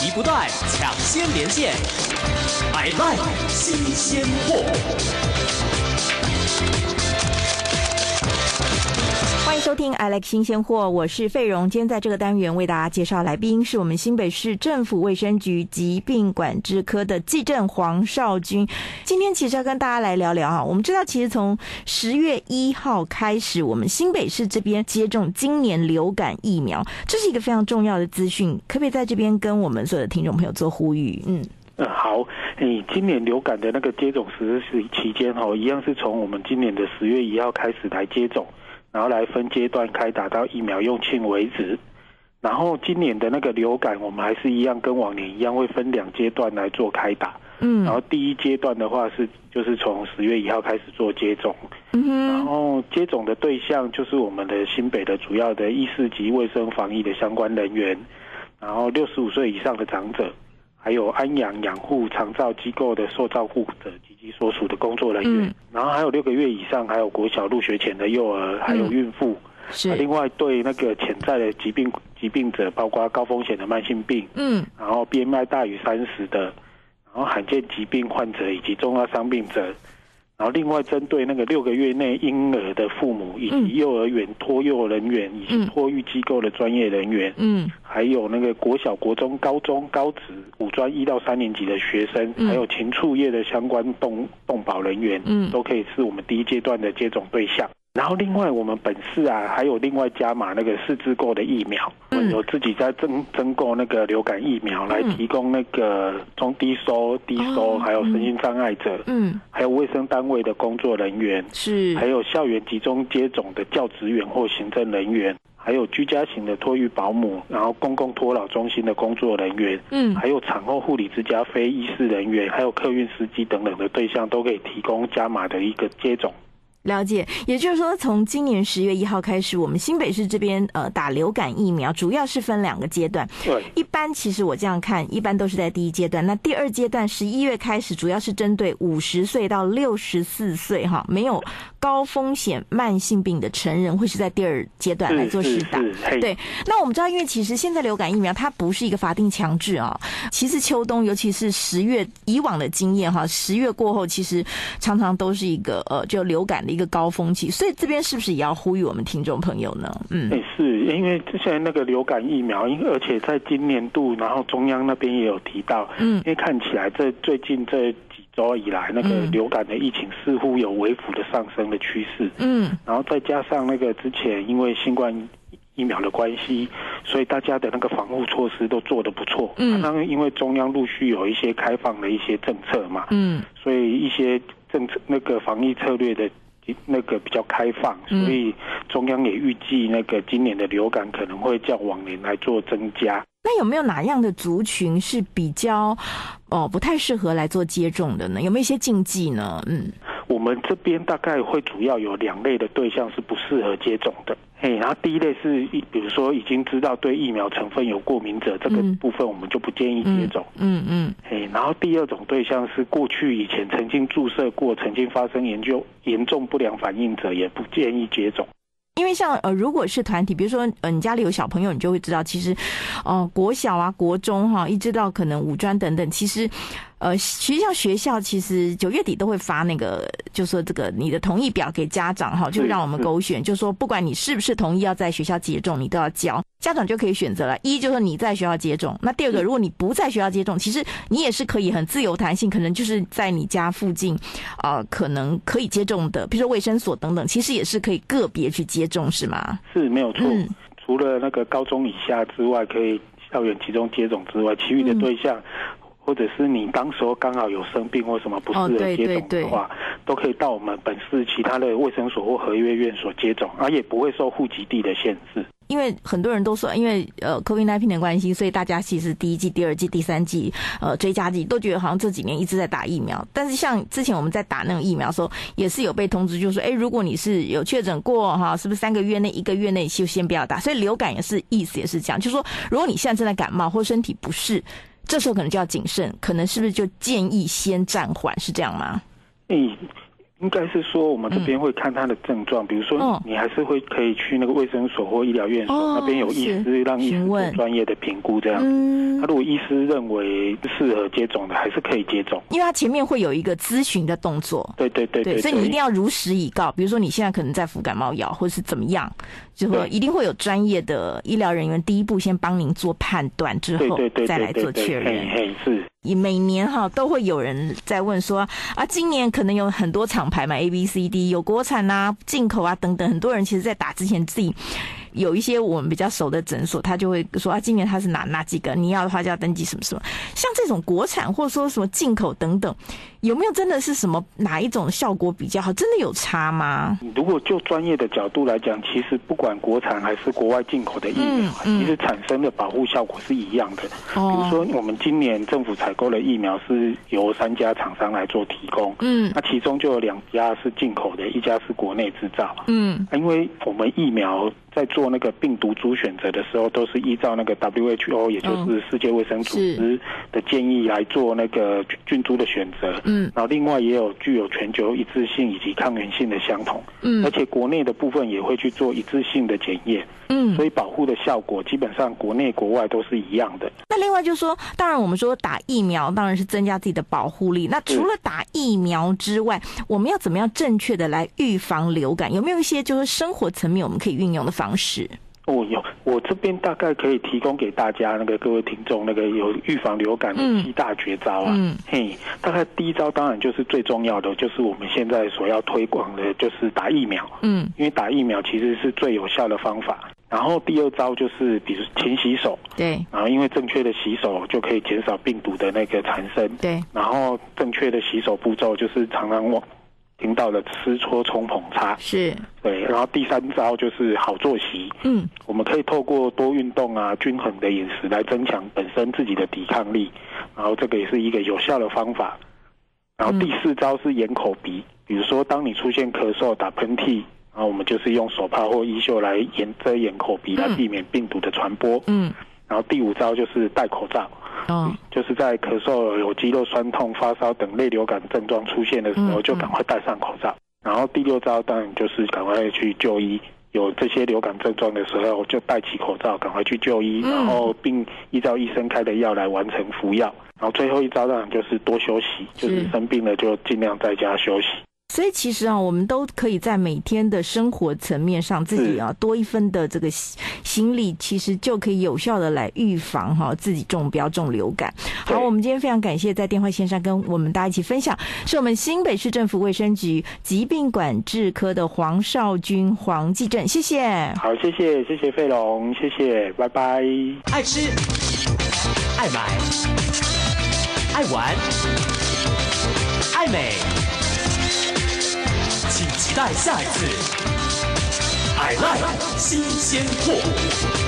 一不断，抢先连线，I like 新鲜货。迎收听《I Like 新鲜货》，我是费荣。今天在这个单元为大家介绍来宾是我们新北市政府卫生局疾病管制科的技正黄少军。今天其实要跟大家来聊聊哈，我们知道其实从十月一号开始，我们新北市这边接种今年流感疫苗，这是一个非常重要的资讯，可不可以在这边跟我们所有的听众朋友做呼吁？嗯嗯，好，你今年流感的那个接种实施期间哈，一样是从我们今年的十月一号开始来接种。然后来分阶段开打到疫苗用罄为止，然后今年的那个流感，我们还是一样跟往年一样，会分两阶段来做开打。嗯，然后第一阶段的话是就是从十月一号开始做接种，嗯，然后接种的对象就是我们的新北的主要的医事及卫生防疫的相关人员，然后六十五岁以上的长者。还有安养养护长照机构的受照顾者及其所属的工作人员，嗯、然后还有六个月以上，还有国小入学前的幼儿，还有孕妇。是、嗯。另外，对那个潜在的疾病疾病者，包括高风险的慢性病，嗯，然后 BMI 大于三十的，然后罕见疾病患者以及重要伤病者。然后，另外针对那个六个月内婴儿的父母，以及幼儿园托幼人员，以及托育机构的专业人员，嗯，还有那个国小、国中、高中、高职、五专一到三年级的学生，还有禽畜业的相关动动保人员，嗯，都可以是我们第一阶段的接种对象。然后另外我们本市啊，还有另外加码那个试制购的疫苗，我们有自己在增增购那个流感疫苗来提供那个中低收、低收，还有身心障碍者，嗯，还有卫生单位的工作人员，是，还有校园集中接种的教职员或行政人员，还有居家型的托育保姆，然后公共托老中心的工作人员，嗯，还有产后护理之家非医事人员，还有客运司机等等的对象，都可以提供加码的一个接种。了解，也就是说，从今年十月一号开始，我们新北市这边呃打流感疫苗，主要是分两个阶段。对，一般其实我这样看，一般都是在第一阶段。那第二阶段十一月开始，主要是针对五十岁到六十四岁哈，没有高风险慢性病的成人，会是在第二阶段来做施打。对，那我们知道，因为其实现在流感疫苗它不是一个法定强制啊。其实秋冬，尤其是十月以往的经验哈，十月过后，其实常常都是一个呃就流感的。一个高峰期，所以这边是不是也要呼吁我们听众朋友呢？嗯，也是因为之前那个流感疫苗，因而且在今年度，然后中央那边也有提到，嗯，因为看起来这最近这几周以来，那个流感的疫情似乎有微幅的上升的趋势，嗯，然后再加上那个之前因为新冠疫苗的关系，所以大家的那个防护措施都做得不错，嗯，那因为中央陆续有一些开放的一些政策嘛，嗯，所以一些政策那个防疫策略的。那个比较开放，所以中央也预计那个今年的流感可能会较往年来做增加。那有没有哪样的族群是比较哦不太适合来做接种的呢？有没有一些禁忌呢？嗯。我们这边大概会主要有两类的对象是不适合接种的，嘿，然后第一类是，比如说已经知道对疫苗成分有过敏者，这个部分我们就不建议接种，嗯嗯，嘿，然后第二种对象是过去以前曾经注射过、曾经发生研究严重不良反应者，也不建议接种。因为像呃，如果是团体，比如说呃，你家里有小朋友，你就会知道，其实，呃，国小啊、国中哈，一直到可能五专等等，其实。呃，其实像学校，其实九月底都会发那个，就说这个你的同意表给家长哈，就让我们勾选，就说不管你是不是同意要在学校接种，你都要交，家长就可以选择了。一就是说你在学校接种，那第二个，如果你不在学校接种，其实你也是可以很自由弹性，可能就是在你家附近啊、呃，可能可以接种的，比如说卫生所等等，其实也是可以个别去接种，是吗？是没有错、嗯，除了那个高中以下之外，可以校园集中接种之外，其余的对象。嗯或者是你当时候刚好有生病或什么不适合接种的话，哦、都可以到我们本市其他的卫生所或合约院所接种，而也不会受户籍地的限制。因为很多人都说，因为呃，COVID-19 的关系，所以大家其实第一季、第二季、第三季，呃，追加剂都觉得好像这几年一直在打疫苗。但是像之前我们在打那种疫苗的时候，也是有被通知，就是说，哎，如果你是有确诊过哈，是不是三个月内、一个月内就先不要打？所以流感也是意思也是这样，就是说，如果你现在正在感冒或身体不适。这时候可能就要谨慎，可能是不是就建议先暂缓，是这样吗？嗯，应该是说，我们这边会看他的症状，嗯、比如说你还是会可以去那个卫生所或医疗院所、哦、那边有医师让医师做专业的评估，这样。嗯，他如果医师认为适合接种的，还是可以接种。因为他前面会有一个咨询的动作。对对对对，对，所以你一定要如实以告。比如说你现在可能在服感冒药，或者是怎么样，就会一定会有专业的医疗人员第一步先帮您做判断，之后再来做确认。是。每年哈都会有人在问说啊，今年可能有很多厂牌嘛，A B C D 有国产啊、进口啊等等，很多人其实在打之前自己。有一些我们比较熟的诊所，他就会说啊，今年他是哪哪几个？你要的话就要登记什么什么。像这种国产或者说什么进口等等，有没有真的是什么哪一种效果比较好？真的有差吗？如果就专业的角度来讲，其实不管国产还是国外进口的疫苗，嗯嗯、其实产生的保护效果是一样的。哦、比如说，我们今年政府采购的疫苗是由三家厂商来做提供，嗯，那其中就有两家是进口的，一家是国内制造，嗯，因为我们疫苗。在做那个病毒株选择的时候，都是依照那个 WHO，也就是世界卫生组织的建议来做那个菌株的选择。嗯，然后另外也有具有全球一致性以及抗原性的相同。嗯，而且国内的部分也会去做一致性的检验。嗯，所以保护的效果基本上国内国外都是一样的。那另外就是说，当然我们说打疫苗当然是增加自己的保护力。那除了打疫苗之外，我们要怎么样正确的来预防流感？有没有一些就是生活层面我们可以运用的方式？哦，有，我这边大概可以提供给大家那个各位听众那个有预防流感的七大绝招啊。嗯，嘿，大概第一招当然就是最重要的，就是我们现在所要推广的，就是打疫苗。嗯，因为打疫苗其实是最有效的方法。然后第二招就是，比如勤洗手。对。然后因为正确的洗手就可以减少病毒的那个产生。对。然后正确的洗手步骤就是常常忘。听到了吃搓冲捧擦是对，然后第三招就是好作息。嗯，我们可以透过多运动啊、均衡的饮食来增强本身自己的抵抗力，然后这个也是一个有效的方法。然后第四招是掩口鼻，比如说当你出现咳嗽、打喷嚏，然后我们就是用手帕或衣袖来掩遮掩口鼻，来避免病毒的传播。嗯，然后第五招就是戴口罩。嗯，就是在咳嗽、有肌肉酸痛、发烧等类流感症状出现的时候，就赶快戴上口罩。然后第六招当然就是赶快去就医，有这些流感症状的时候就戴起口罩，赶快去就医，然后并依照医生开的药来完成服药。然后最后一招当然就是多休息，就是生病了就尽量在家休息。所以其实啊，我们都可以在每天的生活层面上，自己啊多一分的这个心力，其实就可以有效的来预防哈自己中标中流感。好，我们今天非常感谢在电话线上跟我们大家一起分享，是我们新北市政府卫生局疾病管制科的黄少军黄继正，谢谢。好，谢谢，谢谢费龙，谢谢，拜拜。爱吃，爱买，爱玩，爱美。期待下一次，I like 新鲜货。